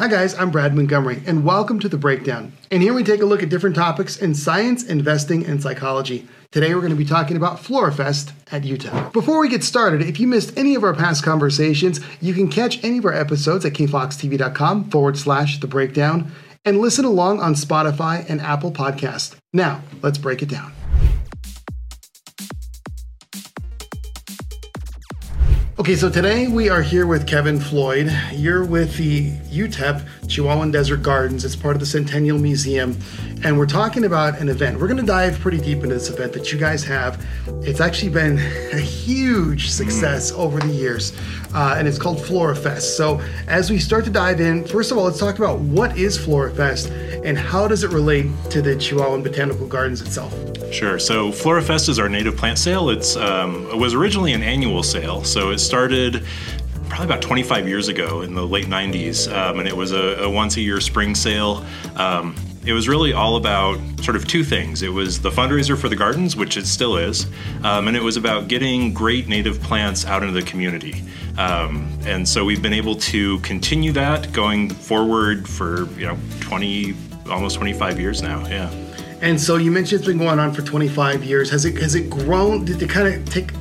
Hi, guys, I'm Brad Montgomery, and welcome to The Breakdown. And here we take a look at different topics in science, investing, and psychology. Today, we're going to be talking about FloraFest at UTEP. Before we get started, if you missed any of our past conversations, you can catch any of our episodes at kfoxtv.com forward slash The Breakdown and listen along on Spotify and Apple Podcast. Now, let's break it down. Okay, so today we are here with Kevin Floyd. You're with the UTEP Chihuahuan Desert Gardens. It's part of the Centennial Museum, and we're talking about an event. We're going to dive pretty deep into this event that you guys have. It's actually been a huge success over the years, uh, and it's called FloraFest. So, as we start to dive in, first of all, let's talk about what is FloraFest and how does it relate to the Chihuahuan Botanical Gardens itself. Sure. So FloraFest is our native plant sale. It's um, it was originally an annual sale, so it started probably about 25 years ago in the late 90s, um, and it was a, a, once a year spring sale. Um, it was really all about sort of two things. It was the fundraiser for the gardens, which it still is, um, and it was about getting great native plants out into the community. Um, and so we've been able to continue that going forward for you know 20, almost 25 years now. Yeah. And so you mentioned it's been going on for 25 years. Has it has it grown? Did it kind of take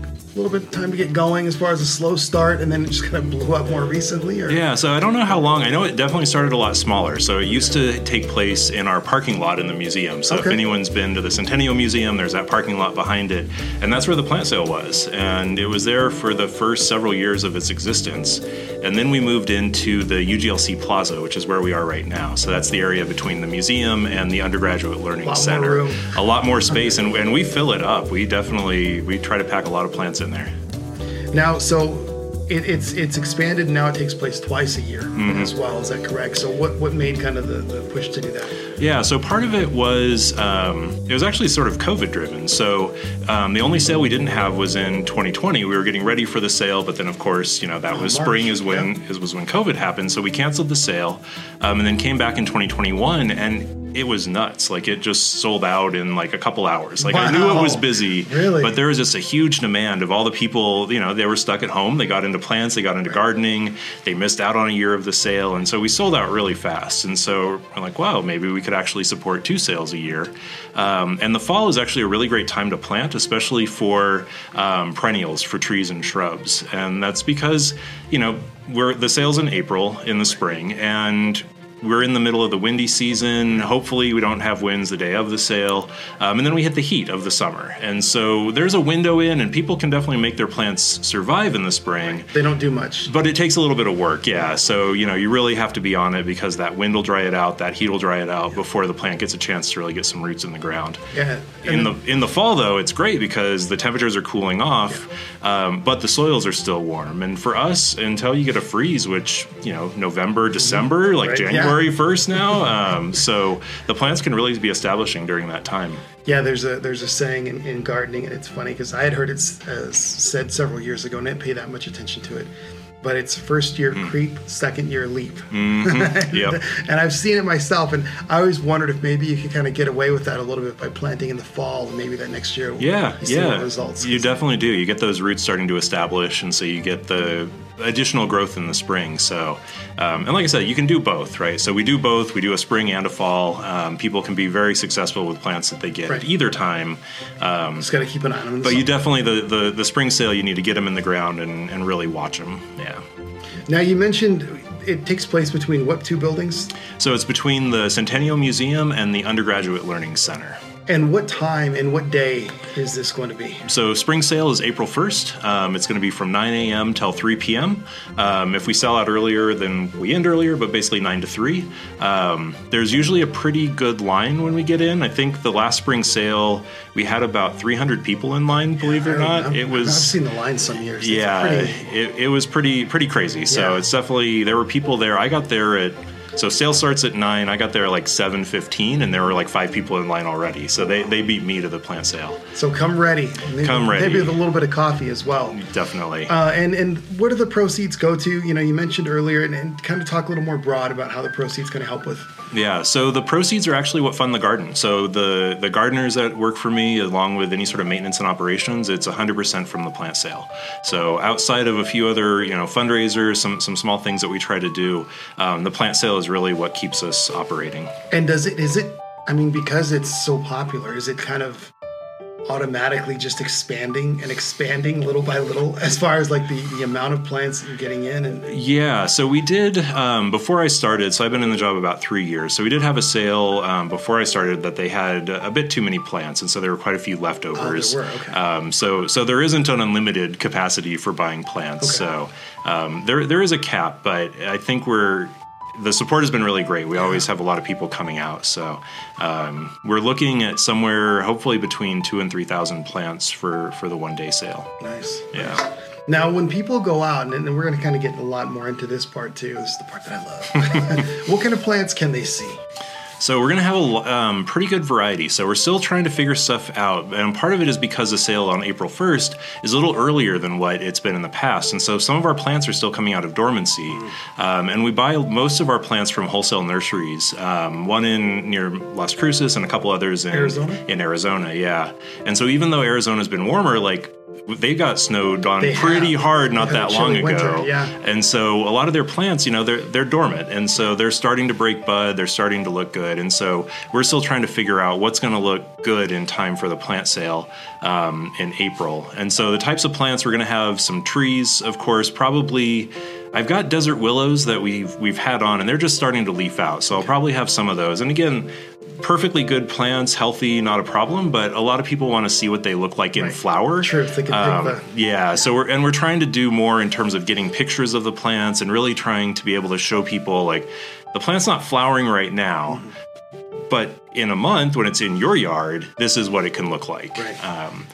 little bit of time to get going as far as a slow start and then it just kind of blew up more recently or? yeah so i don't know how long. I know it definitely started a lot smaller. So it used to take place in our parking lot in the museum. So okay. if anyone's been to the centennial museum there's that parking lot behind it. And that's where the plant sale was. And it was there for the first several years of its existence. And then we moved into the uglc plaza which is where we are right now. So that's the area between the museum and the undergraduate learning a center. a lot more space and, and we fill it up. We definitely we try to pack a lot of plants in there. Now, so it, it's it's expanded now it takes place twice a year mm-hmm. as well. Is that correct? So what what made kind of the, the push to do that? Yeah, so part of it was um, it was actually sort of COVID driven. So um, the only sale we didn't have was in 2020. We were getting ready for the sale, but then of course you know that oh, was March. spring is when yeah. is, was when COVID happened. So we canceled the sale, um, and then came back in 2021 and it was nuts. Like it just sold out in like a couple hours. Like wow. I knew it was busy, really? but there was just a huge demand of all the people. You know, they were stuck at home. They got into plants. They got into gardening. They missed out on a year of the sale, and so we sold out really fast. And so we're like, wow, maybe we could actually support two sales a year. Um, and the fall is actually a really great time to plant, especially for um, perennials, for trees and shrubs. And that's because you know we're the sales in April in the spring, and we're in the middle of the windy season. Hopefully, we don't have winds the day of the sale. Um, and then we hit the heat of the summer. And so there's a window in, and people can definitely make their plants survive in the spring. They don't do much. But it takes a little bit of work, yeah. So, you know, you really have to be on it because that wind will dry it out, that heat will dry it out before the plant gets a chance to really get some roots in the ground. Yeah. In the in the fall though, it's great because the temperatures are cooling off, yeah. um, but the soils are still warm. And for us, until you get a freeze, which you know November, December, like right. January, February 1st now. Um, so the plants can really be establishing during that time. Yeah, there's a there's a saying in, in gardening, and it's funny because I had heard it uh, said several years ago, and I didn't pay that much attention to it. But it's first year mm. creep, second year leap. Mm-hmm. and, yep. and I've seen it myself, and I always wondered if maybe you could kind of get away with that a little bit by planting in the fall, and maybe that next year, yeah, yeah, results. You definitely do. You get those roots starting to establish, and so you get the additional growth in the spring. So, um, and like I said, you can do both, right? So we do both. We do a spring and a fall. Um, people can be very successful with plants that they get right. at either time. Um, Just got to keep an eye on them. But you definitely the, the the spring sale, you need to get them in the ground and, and really watch them. Yeah. Now you mentioned it takes place between what two buildings? So it's between the Centennial Museum and the Undergraduate Learning Center. And what time and what day is this going to be? So, spring sale is April 1st. Um, it's going to be from 9 a.m. till 3 p.m. Um, if we sell out earlier, then we end earlier, but basically 9 to 3. Um, there's usually a pretty good line when we get in. I think the last spring sale, we had about 300 people in line, believe yeah, it or not. i it was. I've seen the line some years. Yeah, pretty, it, it, was pretty pretty crazy. So, yeah. it's definitely, there were people there. I got there at so sale starts at nine. I got there like seven fifteen, and there were like five people in line already. So they, they beat me to the plant sale. So come ready. Maybe, come ready. Maybe with a little bit of coffee as well. Definitely. Uh, and and where do the proceeds go to? You know, you mentioned earlier, and, and kind of talk a little more broad about how the proceeds going to help with. Yeah. So the proceeds are actually what fund the garden. So the the gardeners that work for me, along with any sort of maintenance and operations, it's 100% from the plant sale. So outside of a few other you know fundraisers, some some small things that we try to do, um, the plant sale is really what keeps us operating. And does it is it I mean because it's so popular, is it kind of automatically just expanding and expanding little by little as far as like the, the amount of plants you're getting in and Yeah, so we did um, before I started. So I've been in the job about three years. So we did have a sale um, before I started that they had a bit too many plants, and so there were quite a few leftovers. Oh, were, okay. um, so so there isn't an unlimited capacity for buying plants. So um, there there is a cap, but I think we're the support has been really great. We always have a lot of people coming out, so um, we're looking at somewhere hopefully between two and three thousand plants for for the one day sale. nice. Yeah. Now, when people go out, and, and we're going to kind of get a lot more into this part too. This is the part that I love. what kind of plants can they see? So we're going to have a um, pretty good variety. So we're still trying to figure stuff out, and part of it is because the sale on April 1st is a little earlier than what it's been in the past, and so some of our plants are still coming out of dormancy. Um, and we buy most of our plants from wholesale nurseries, um, one in near Las Cruces and a couple others in Arizona? In Arizona, yeah. And so even though Arizona's been warmer, like they got snowed on They pretty have. hard not They had a that long ago. winter, yeah. And so a lot of their plants, you know, they're they're dormant, and so they're starting to break bud. They're starting to look good, and so we're still trying to figure out what's going to look good in time for the plant sale um, in April. And so the types of plants we're going to have some trees, of course, probably. I've got desert willows that we've we've had on, and they're just starting to leaf out. So I'll probably have some of those. And again, perfectly good plants, healthy, not a problem. But a lot of people want to see what they look like in Right. flower. Sure, if they can Um, yeah, so we're and we're trying to do more in terms of getting pictures of the plants and really trying to be able to show people like the plant's not flowering right now, but in a month when it's in your yard, this is what it can look like. Right. Um,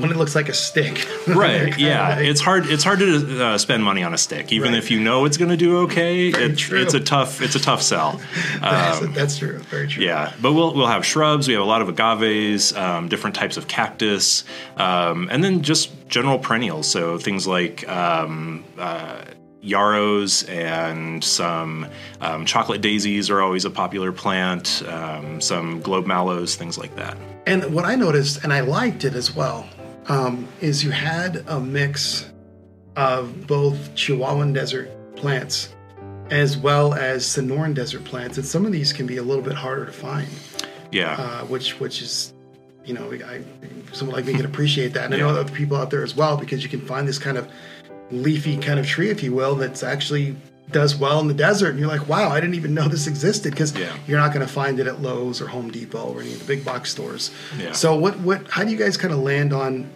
when it looks like a stick. right. Yeah. like- It's hard. It's hard to uh, spend money on a stick, even Right. if you know it's going to do okay. It's it's a tough. It's a tough sell. that's, that's true. Very true. um, Yeah, but we'll we'll have shrubs. We have a lot of agaves, um, different types of cactus, um, and then just general perennials. So things like um, uh, yarrows and some um, chocolate daisies are always a popular plant. Um, some globe mallows, things like that. And what I noticed, and I liked it as well, um, is you had a mix of both Chihuahuan desert plants as well as Sonoran desert plants, and some of these can be a little bit harder to find, Yeah. uh, which which is, you know, I someone like me can appreciate that, and I know other people out there as well because you can find this kind of leafy kind of tree, if you will, that's actually does well in the desert, and you're like, wow, I didn't even know this existed because Yeah. you're not going to find it at Lowe's or Home Depot or any of the big box stores. Yeah. So what what how do you guys kind of land on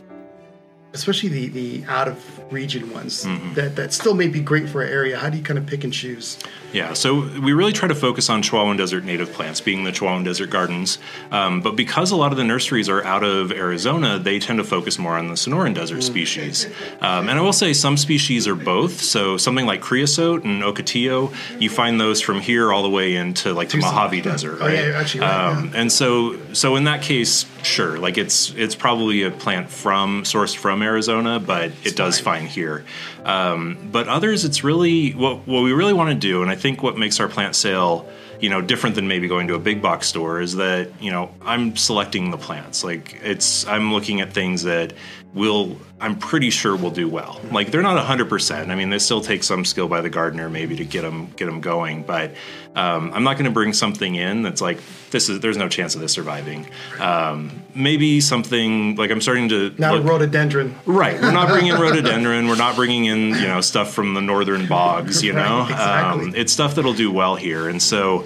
especially the the out of region ones Mm-hmm. that that still may be great for an area? How do you kind of pick and choose? Yeah, so we really try to focus on Chihuahuan Desert native plants, being the Chihuahuan Desert Gardens. Um, but because a lot of the nurseries are out of Arizona, they tend to focus more on the Sonoran Desert species. Um, and I will say some species are both. So something like creosote and ocotillo, you find those from here all the way into like the Mojave Desert. Oh, yeah, actually right, Um, And so, so in that case, sure, like it's it's probably a plant from sourced from Arizona, but it does fine. fine here. Um, but others, it's really what what we really want to do, and I think what makes our plant sale, you know, different than maybe going to a big box store is that you know I'm selecting the plants. Like it's I'm looking at things that will I'm pretty sure will do well. Like they're not hundred percent. I mean, they still take some skill by the gardener maybe to get them get them going, but um, I'm not going to bring something in that's like this is there's no chance of this surviving. Um, maybe something like I'm starting to Not look- a rhododendron. Right. We're not bringing in rhododendron. We're not bringing in, you know, stuff from the northern bogs, you know? Right, exactly. Um, it's stuff that'll do well here. And so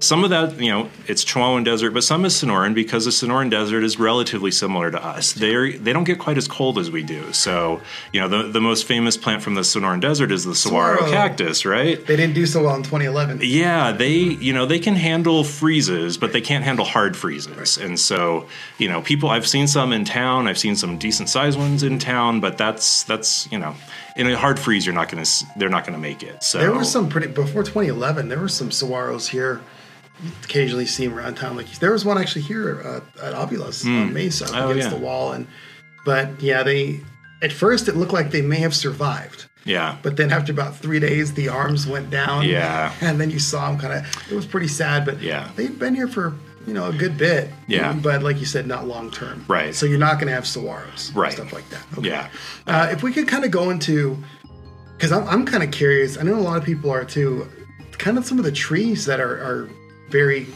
some of that, you know, it's Chihuahuan Desert, but some is Sonoran because the Sonoran Desert is relatively similar to us. They're, they don't get quite as cold as we do. So, you know, the, the most famous plant from the Sonoran Desert is the saguaro cactus, right? They didn't do so well in 2011. Yeah, they you know they can handle freezes, but they can't handle hard freezes. And so you know people I've seen some in town. I've seen some decent sized ones in town, but that's that's you know in a hard freeze you're not gonna they're not gonna make it. So There were some pretty before 2011. There were some saguaros here. You occasionally see them around town. Like there was one actually here uh, at Obulas on Mesa Oh, against yeah. the wall, and but yeah, they at first it looked like they may have survived. yeah But then after about three days, the arms went down. Yeah. And then you saw them kind of, it was pretty sad, but Yeah. they'd been here for, you know, a good bit. Yeah. But like you said, not long term. Right. So you're not going to have saguaros. Right. Stuff like that. Okay. yeah Uh, if we could kind of go into, because I'm, I'm kind of curious, I know a lot of people are too. kind of some of the trees that are, are very,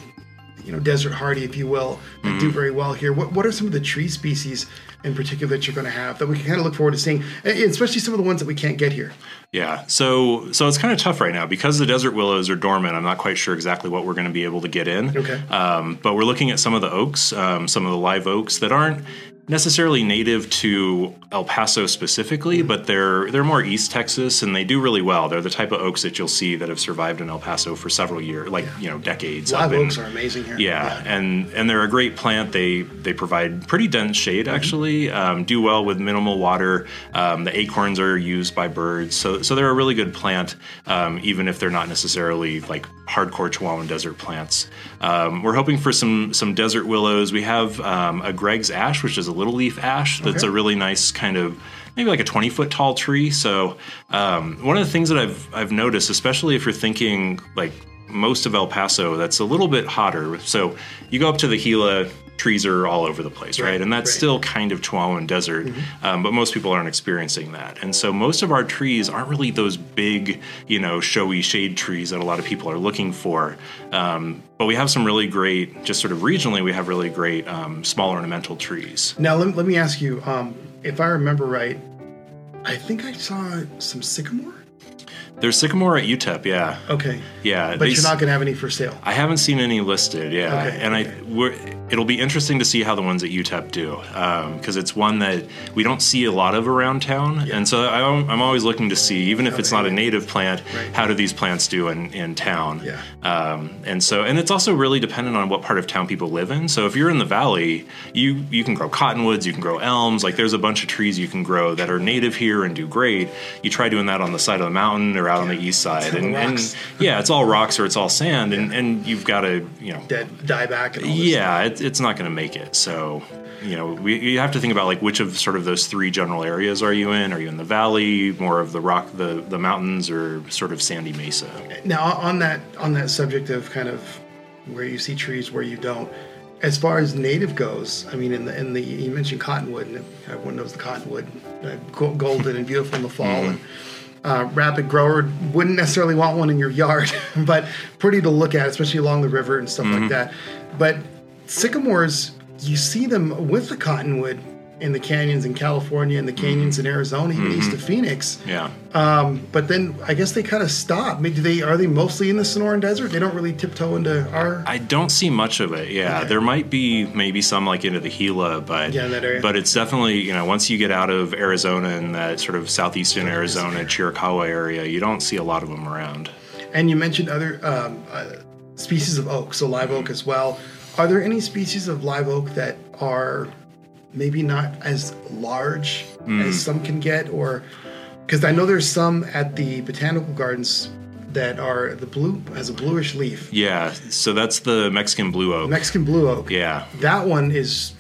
you know, desert hardy, if you will, that do very well here. What, what are some of the tree species in particular that you're going to have that we can kind of look forward to seeing, especially some of the ones that we can't get here? Yeah, so so it's kind of tough right now because the desert willows are dormant. I'm not quite sure exactly what we're going to be able to get in. Okay. Um, but we're looking at some of the oaks, um, some of the live oaks that aren't necessarily native to El Paso specifically, but they're they're more East Texas and they do really well. They're the type of oaks that you'll see that have survived in El Paso for several years, like you know decades. Live in- oaks are amazing here. yeah, and and they're a great plant. They they provide pretty dense shade Mm-hmm. actually. Um, do well with minimal water. Um, the acorns are used by birds, so so they're a really good plant, um, even if they're not necessarily like hardcore Chihuahuan desert plants. Um, we're hoping for some some desert willows. We have um, a Gregg's ash, which is a little leaf ash. That's Okay. a really nice kind of maybe like a 20 foot tall tree. So um, one of the things that I've I've noticed, especially if you're thinking like most of El Paso, that's a little bit hotter. So you go up to the Gila, trees are all over the place, right? Right, And that's right. still kind of Chihuahuan desert, um, but most people aren't experiencing that. And so most of our trees aren't really those big, you know, showy shade trees that a lot of people are looking for. Um, but we have some really great, just sort of regionally, we have really great um, small ornamental trees. Now, let, let me ask you um, if I remember right, I think I saw some sycamore. There's sycamore at UTEP, yeah, Okay. yeah. But you're not going to have any for sale. I haven't seen any listed, yeah, Okay, and okay. I we're, it'll be interesting to see how the ones at UTEP do because it's one that we don't see a lot of around town, and so I, I'm always looking to see, even if it's not a native plant, Right. how do these plants do in, in town? Yeah. Um, and so, and it's also really dependent on what part of town people live in. So if you're in the valley, you you can grow cottonwoods, you can grow elms. Like there's a bunch of trees you can grow that are native here and do great. You try doing that on the side of the mountain or out on the east side, and, and yeah, it's all rocks or it's all sand, and, and you've got to you know Dead, die back, and all this. yeah, it, it's not going to make it. So, you know, we you have to think about like which of sort of those three general areas are you in? Are you in the valley, more of the rock, the the mountains, or sort of sandy mesa? Now, on that on that subject of kind of where you see trees, where you don't. As far as native goes, I mean, in the in the you mentioned cottonwood, and everyone knows the cottonwood, uh, golden and beautiful in the fall, Mm-hmm. and uh, rapid grower wouldn't necessarily want one in your yard, but pretty to look at, especially along the river and stuff Mm-hmm. like that. But sycamores, you see them with the cottonwood in the canyons in California and the canyons in Arizona, even east of Phoenix. Yeah. Um, but then I guess they kind of stop. I mean, do they are they mostly in the Sonoran Desert? They don't really tiptoe into our. I don't see much of it. Yeah, Okay. there might be maybe some like into the Gila, but Yeah, that area. but it's definitely you know once you get out of Arizona and that sort of southeastern Arizona, Chiricahua area, you don't see a lot of them around. And you mentioned other um, uh, species of oak, so live oak as well. Are there any species of live oak that are maybe not as large Hmm. as some can get, or because I know there's some at the botanical gardens that are the blue has a bluish leaf. Yeah, so that's the Mexican blue oak. Mexican blue oak. yeah, That one is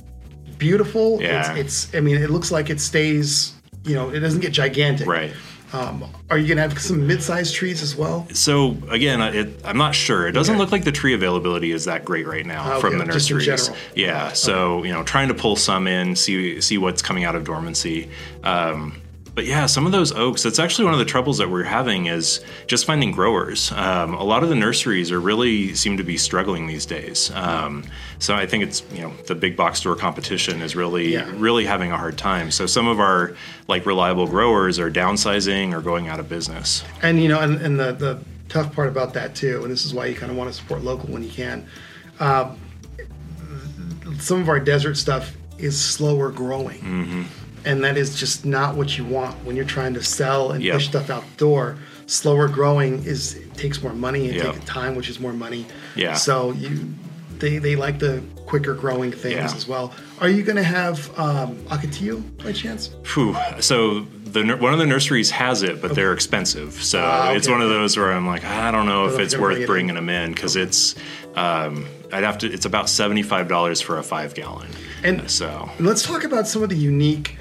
beautiful. Yeah. It's, it's I mean, it looks like it stays. You know, it doesn't get gigantic. right. Um, are you gonna have some mid-sized trees as well? So again, it, I'm not sure. It doesn't Okay. look like the tree availability is that great right now Okay, from the just in nurseries. general. Yeah. So you know, trying to pull some in, see see what's coming out of dormancy. Um, but yeah, some of those oaks. That's actually one of the troubles that we're having is just finding growers. Um, a lot of the nurseries are really seem to be struggling these days. Um, so I think it's you know the big box store competition is really Yeah. really having a hard time. So some of our like reliable growers are downsizing or going out of business. And you know, and, and the the tough part about that too, and this is why you kind of want to support local when you can. Uh, some of our desert stuff is slower growing, Mm-hmm. And that is just not what you want when you're trying to sell and Yep. push stuff out the door. Slower growing is it takes more money and Yep. takes time, which is more money. Yeah. So you, they they like the quicker growing things Yeah. as well. Are you going to have um, by chance? Phew. So the one of the nurseries has it, but they're expensive. So Ah, it's one of those where I'm like, I don't know if it's bring worth it bringing them in because it's. Um, I'd have to. It's about seventy five dollars for a five gallon. And- so let's talk about some of the unique,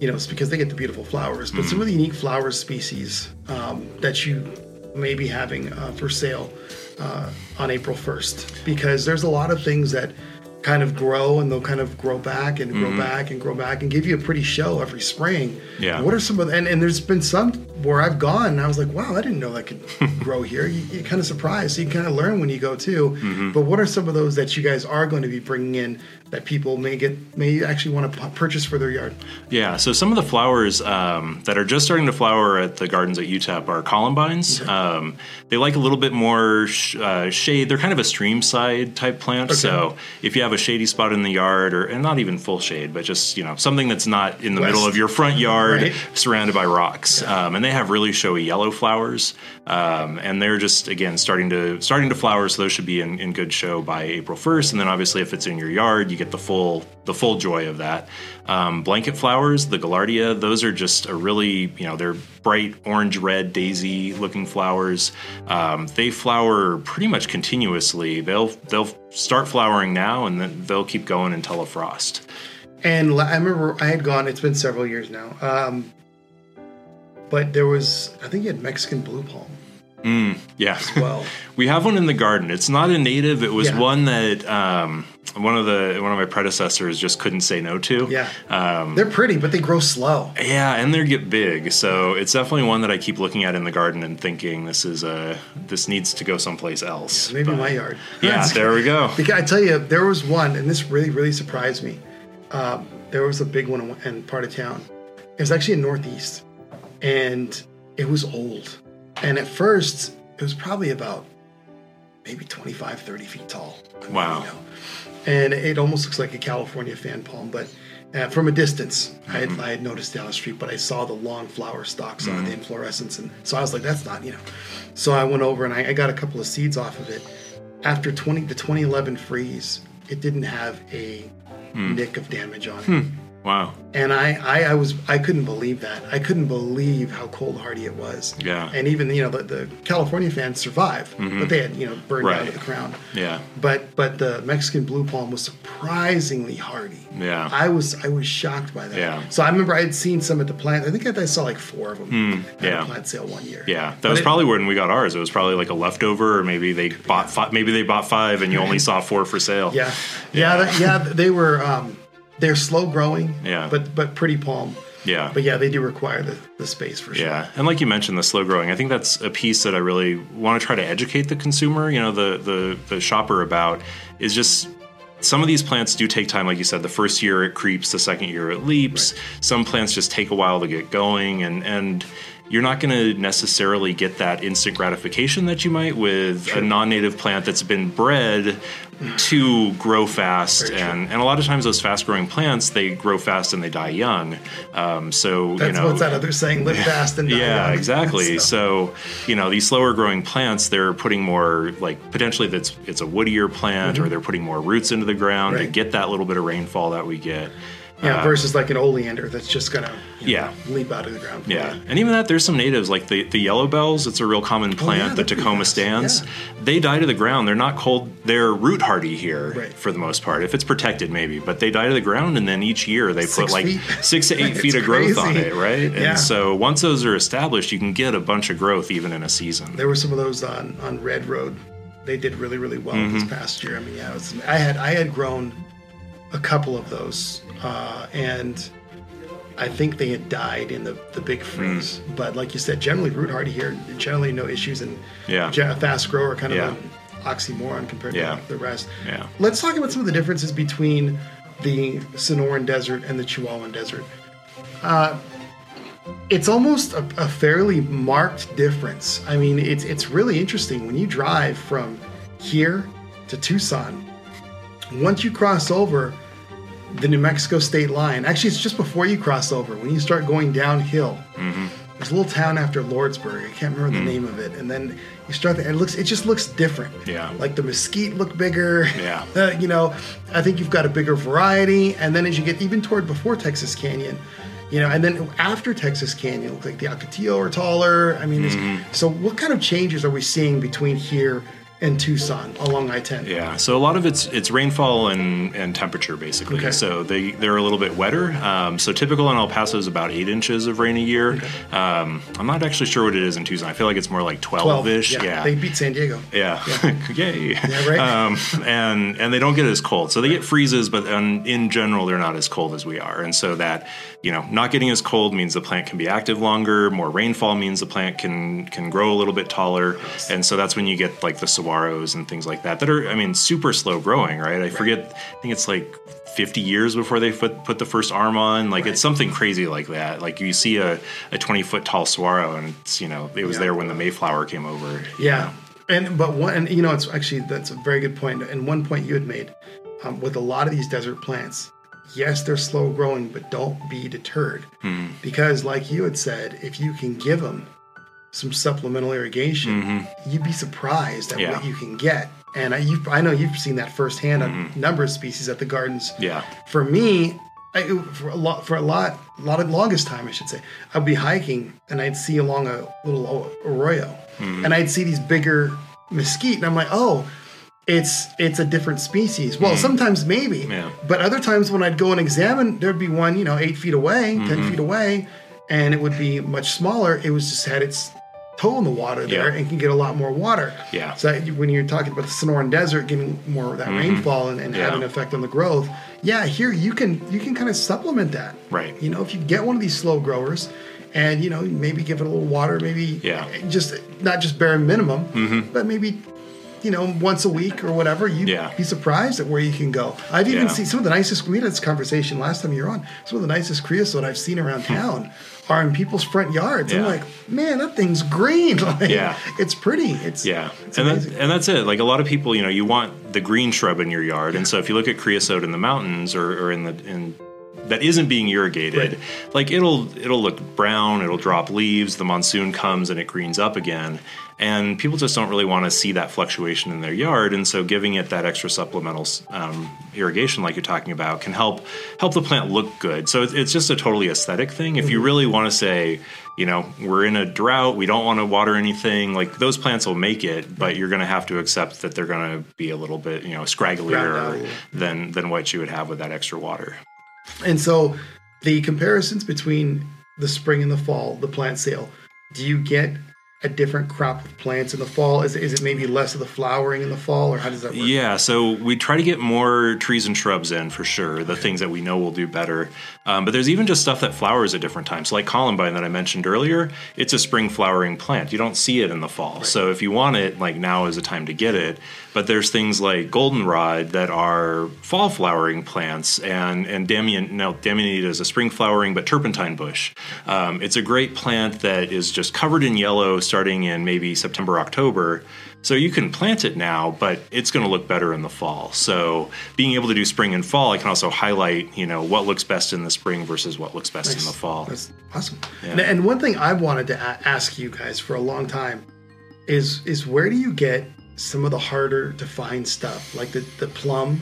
you know, it's because they get the beautiful flowers, but Mm. some of the unique flower species um, that you may be having uh, for sale uh, on April 1st. Because there's a lot of things that kind of grow and they'll kind of grow back and grow back and grow back and give you a pretty show every spring. Mm-hmm. Yeah. What are some of the, and, and there's been some where I've gone, and I was like, wow, I didn't know that could grow here. You, you're kind of surprised. So you kind of learn when you go too. Mm-hmm. But what are some of those that you guys are going to be bringing in that people may get may actually want to purchase for their yard? Yeah, so some of the flowers um, that are just starting to flower at the gardens at UTEP are columbines. Um, they like a little bit more sh- uh, shade. They're kind of a stream side type plant. So if you have a shady spot in the yard, or and not even full shade, but just you know something that's not in the West. middle of your front yard, Right. surrounded by rocks, um, and they have really showy yellow flowers, um, and they're just again starting to starting to flower. So those should be in, in good show by April first, and then obviously if it's in your yard, you get the full the full joy of that. Um, blanket flowers, the gaillardia, those are just a really you know they're bright orange red daisy looking flowers. Um, they flower pretty much continuously. They'll they'll start flowering now, and then they'll keep going until a frost. And I remember I had gone. It's been several years now. Um, but there was, I think you had Mexican blue palm Yeah. as well. We have one in the garden. It's not a native. It was Yeah. one that um, one of the one of my predecessors just couldn't say no to. Yeah, Um, they're pretty, but they grow slow. yeah, and they get big. So it's definitely one that I keep looking at in the garden and thinking this is a this needs to go someplace else. Maybe But- my yard. Yeah, there we go. Because I tell you, there was one, and this really, really surprised me. Um, there was a big one in, in part of town. It was actually in Northeast, and it was old. And at first, it was probably about maybe 25, 30 feet tall. Wow. know. And it almost looks like a California fan palm, but uh, from a distance, I, had, mm-hmm. I had noticed down the street, but I saw the long flower stalks on the mm-hmm. inflorescence, and so I was like, "That's not," you know. So I went over and I, I got a couple of seeds off of it. After 20 the 2011 freeze, it didn't have a hmm. nick of damage on it. Hmm. Wow. And I, I, I was, I couldn't believe that. I couldn't believe how cold hardy it was. Yeah. And even, you know, the, the California fans survived, but they had, you know, burned Right. to the crown. Yeah. But, but the Mexican blue palm was surprisingly hardy. Yeah. I was, I was shocked by that. Yeah. So I remember I had seen some at the plant. I think I saw like four of them at yeah. a plant sale one year. Yeah, that But was it- probably when we got ours. It was probably like a leftover, or maybe they bought five, maybe they bought five, and you only saw four for sale. Yeah, yeah, yeah. yeah they were. Um, they're slow growing. Yeah. But but pretty palm. yeah, But yeah, they do require the, the space for sure. Yeah, and like you mentioned, the slow growing. I think that's a piece that I really want to try to educate the consumer, you know, the the the shopper about is just some of these plants do take time. Like you said, the first year it creeps, the second year it leaps. Some plants just take a while to get going, and and you're not going to necessarily get that instant gratification that you might with a non-native plant that's been bred to grow fast and, and a lot of times those fast growing plants they grow fast and they die young um, so That's you know what's that other saying? Live fast and die young. yeah, young. exactly. So- So, you know, these slower growing plants, they're putting more like potentially that's it's a woodier plant or they're putting more roots into the ground to Mm-hmm. Get that little bit of rainfall that we get. Yeah, versus like an oleander that's just gonna you know, Yeah. leap out of the ground. Yeah, and even that there's some natives like the the yellow bells. It's a real common plant. Oh, yeah, the Tecoma stans. Yeah. They die to the ground. They're not cold. They're root hardy here Right. for the most part. If it's protected, maybe, but they die to the ground, and then each year they put Six like feet. six to eight feet of growth on it, right? Yeah. And so once those are established, you can get a bunch of growth even in a season. There were some of those on on Redd Road. They did really really well Mm-hmm. this past year. I mean, yeah, it was, I had I had grown a couple of those, uh, and I think they had died in the, the big freeze. Mm. But like you said, generally root hardy here, generally no issues, and Yeah. a fast grower kind of Yeah. an oxymoron compared Yeah. to the rest. Yeah. Let's talk about some of the differences between the Sonoran Desert and the Chihuahuan Desert. Uh, it's almost a, a fairly marked difference. I mean, it's it's really interesting when you drive from here to Tucson. Once you cross over the New Mexico state line, actually, it's just before you cross over. When you start going downhill, there's a little town after Lordsburg. I can't remember the name of it, and then you start. The, it looks. It just looks different. Yeah. Like the mesquite look bigger. Yeah. Uh, you know, I think you've got a bigger variety, and then as you get even toward before Texas Canyon, you know, and then after Texas Canyon, looks like the Ocotillo are taller. I mean, there's- so what kind of changes are we seeing between here in Tucson along I-10? Yeah, so a lot of it's it's rainfall and, and temperature basically. Okay. So they they're a little bit wetter. Um, so typical in El Paso is about eight inches of rain a year. Okay. Um, I'm not actually sure what it is in Tucson. I feel like it's more like 12 ish. Yeah. Yeah. They beat San Diego. Yeah. Yay. Yeah, right. Um, and and they don't get as cold. So they get freezes, but um, in general, they're not as cold as we are. And so that you know, not getting as cold means the plant can be active longer. More rainfall means the plant can can grow a little bit taller. Yes. And so that's when you get like the saguaros and things like that that are, I mean, super slow growing, right? I forget. I think it's like 50 years before they put, put the first arm on. Like it's something crazy like that. Like you see a, a 20 foot tall saguaro, and it's you know it was Yeah. there when the Mayflower came over. Yeah, and but one, and you know, it's actually that's a very good point. And one point you had made um, with a lot of these desert plants, yes, they're slow growing, but don't be deterred because, like you had said, if you can give them some supplemental irrigation, mm-hmm. you'd be surprised at Yeah. what you can get. And I, I know you've seen that firsthand on a mm-hmm. number of species at the gardens. Yeah. For me, I, for a lot, for a lot, a lot of longest time, I should say, I'd be hiking and I'd see along a little arroyo, mm-hmm. and I'd see these bigger mesquite, and I'm like, oh, it's it's a different species. Well, sometimes maybe, Yeah. but other times when I'd go and examine, there'd be one, you know, eight feet away, Mm-hmm. ten feet away, and it would be much smaller. It was just had its toe in the water there Yeah. and can get a lot more water. Yeah. So when you're talking about the Sonoran Desert getting more of that rainfall and, and Mm-hmm. Yeah. having an effect on the growth, yeah, here you can you can kind of supplement that. Right. You know, if you get one of these slow growers and you know maybe give it a little water, maybe Yeah. Mm-hmm. just not just bare minimum, but maybe you know once a week or whatever, you'd Yeah. be surprised at where you can go. I've even Yeah. seen some of the nicest. We had this conversation last time you were on. Some of the nicest creosote I've seen around town. Are in people's front yards. I'm like, man, that thing's green. Like, Yeah. it's pretty. It's Yeah, it's and that, and that's it. Like a lot of people, you know, you want the green shrub in your yard, and so if you look at creosote in the mountains or, or in the in that isn't being irrigated, Right. like it'll it'll look brown, it'll drop leaves, the monsoon comes and it greens up again, and people just don't really want to see that fluctuation in their yard, and so giving it that extra supplemental um, irrigation, like you're talking about, can help help the plant look good. So it's, it's just a totally aesthetic thing. If you really want to say, you know, we're in a drought, we don't want to water anything, like those plants will make it, but you're going to have to accept that they're going to be a little bit, you know, Ground out a scragglier than than what you would have with that extra water. And so the comparisons between the spring and the fall, the plant sale, do you get a different crop of plants in the fall? Is, is it maybe less of the flowering in the fall, or how does that work? Yeah, so we try to get more trees and shrubs in for sure, the things that we know will do better. Um, but there's even just stuff that flowers at different times. like columbine that I mentioned earlier, it's a spring flowering plant. You don't see it in the fall. So if you want it, like now is the time to get it. But there's things like goldenrod that are fall flowering plants, and and Damian, no, Damianita is a spring flowering, but turpentine bush. Um, it's a great plant that is just covered in yellow starting in maybe September, October. So you can plant it now, but it's going to look better in the fall. So being able to do spring and fall, I can also highlight, you know, what looks best in the spring versus what looks best in the fall. That's awesome. And, and one thing I wanted to a- ask you guys for a long time is is where do you get some of the harder to find stuff like the the plum?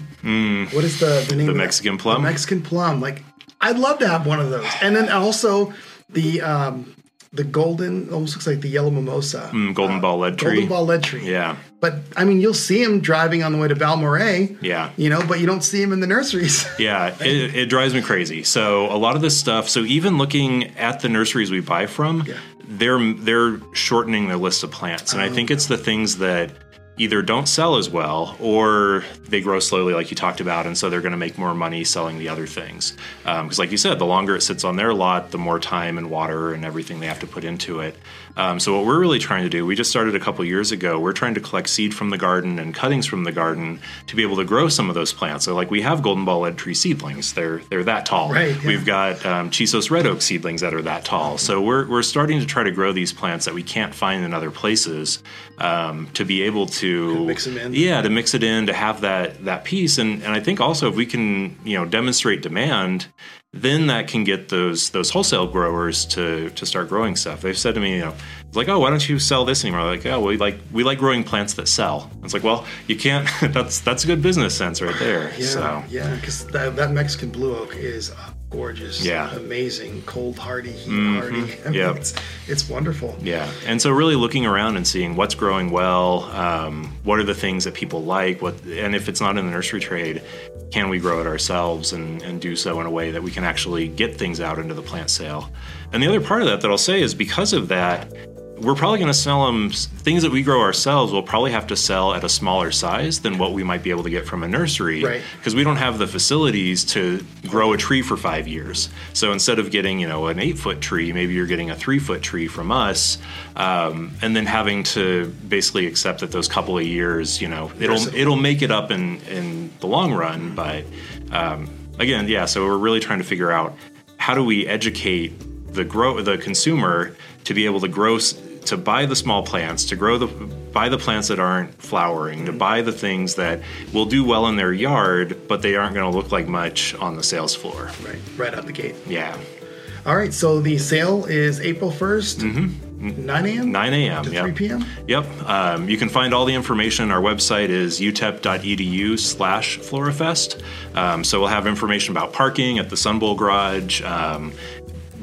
What is the the name? Mm. The? Mexican plum? The Mexican plum. Like I'd love to have one of those. And then also the um the golden almost looks like the yellow mimosa. Mm, golden ball lead tree. Golden ball lead tree. Yeah. But I mean, you'll see them driving on the way to Balmorhea. Yeah. You know, but you don't see them in the nurseries. Yeah, it, it drives me crazy. So a lot of this stuff. So even looking at the nurseries we buy from, Yeah. they're they're shortening their list of plants, and I think it's the things that either don't sell as well or they grow slowly, like you talked about, and so they're going to make more money selling the other things. Um, because, like you said, the longer it sits on their lot, the more time and water and everything they have to put into it. Um, so what we're really trying to do, we just started a couple years ago. We're trying to collect seed from the garden and cuttings from the garden to be able to grow some of those plants. So, like we have golden ball lead tree seedlings; they're they're that tall. Right, yeah. We've got um, Chisos red oak seedlings that are that tall. So we're we're starting to try to grow these plants that we can't find in other places um, to be able to Mix 'em in. Yeah, to mix it in to have that that piece, and and I think also if we can you know demonstrate demand. Then that can get those those wholesale growers to to start growing stuff. They've said to me, you know, it's like, oh, why don't you sell this anymore? Like, oh, we like we like growing plants that sell. It's like, well, you can't. That's that's a good business sense right there. Yeah, So yeah, because that, that Mexican blue oak is gorgeous. Yeah. Amazing. Cold hardy, heat hardy. I mean, Yep. it's, it's wonderful. Yeah, and so really looking around and seeing what's growing well, um, what are the things that people like, what, and if it's not in the nursery trade, can we grow it ourselves and, and do so in a way that we can actually get things out into the plant sale? And the other part of that that I'll say is because of that, we're probably going to sell them things that we grow ourselves. We'll probably have to sell at a smaller size than what we might be able to get from a nursery, Right. Because we don't have the facilities to grow a tree for five years. So instead of getting, you know, an eight foot tree, maybe you're getting a three foot tree from us, um, and then having to basically accept that those couple of years, you know, it'll it'll make it up in in the long run. But um, again, yeah. So we're really trying to figure out how do we educate the grow the consumer to be able to grow to buy the small plants to grow the buy the plants that aren't flowering to buy the things that will do well in their yard but they aren't going to look like much on the sales floor Right. Right out the gate. yeah All right. So the sale is April 1st, 9 a.m. 9 a.m to yep. 3 p.m. Yep. Um, you can find all the information. Our website is utep.edu slash florafest. Um, so we'll have information about parking at the Sun Bowl garage. Um,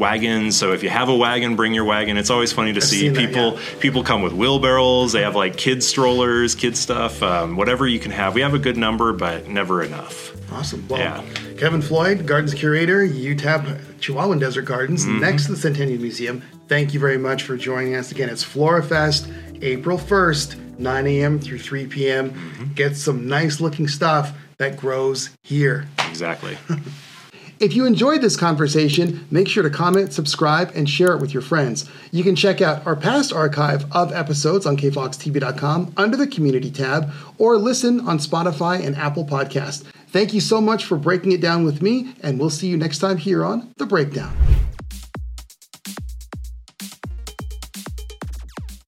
wagons so if you have a wagon bring your wagon it's always funny to see seen that, people yeah. people come with wheelbarrows they have like kids strollers kids stuff um, whatever you can have we have a good number but never enough Awesome. Well, Yeah. Kevin Floyd, Gardens Curator, UTEP Chihuahuan Desert Gardens, Mm-hmm. next to the Centennial Museum. Thank you very much for joining us again. It's FloraFest, April 1st, 9 a.m. through 3 p.m. Mm-hmm. Get some nice looking stuff that grows here. exactly If you enjoyed this conversation, make sure to comment, subscribe, and share it with your friends. You can check out our past archive of episodes on kfoxtv.com under the community tab or listen on Spotify and Apple Podcast. Thank you so much for breaking it down with me, and we'll see you next time here on The Breakdown.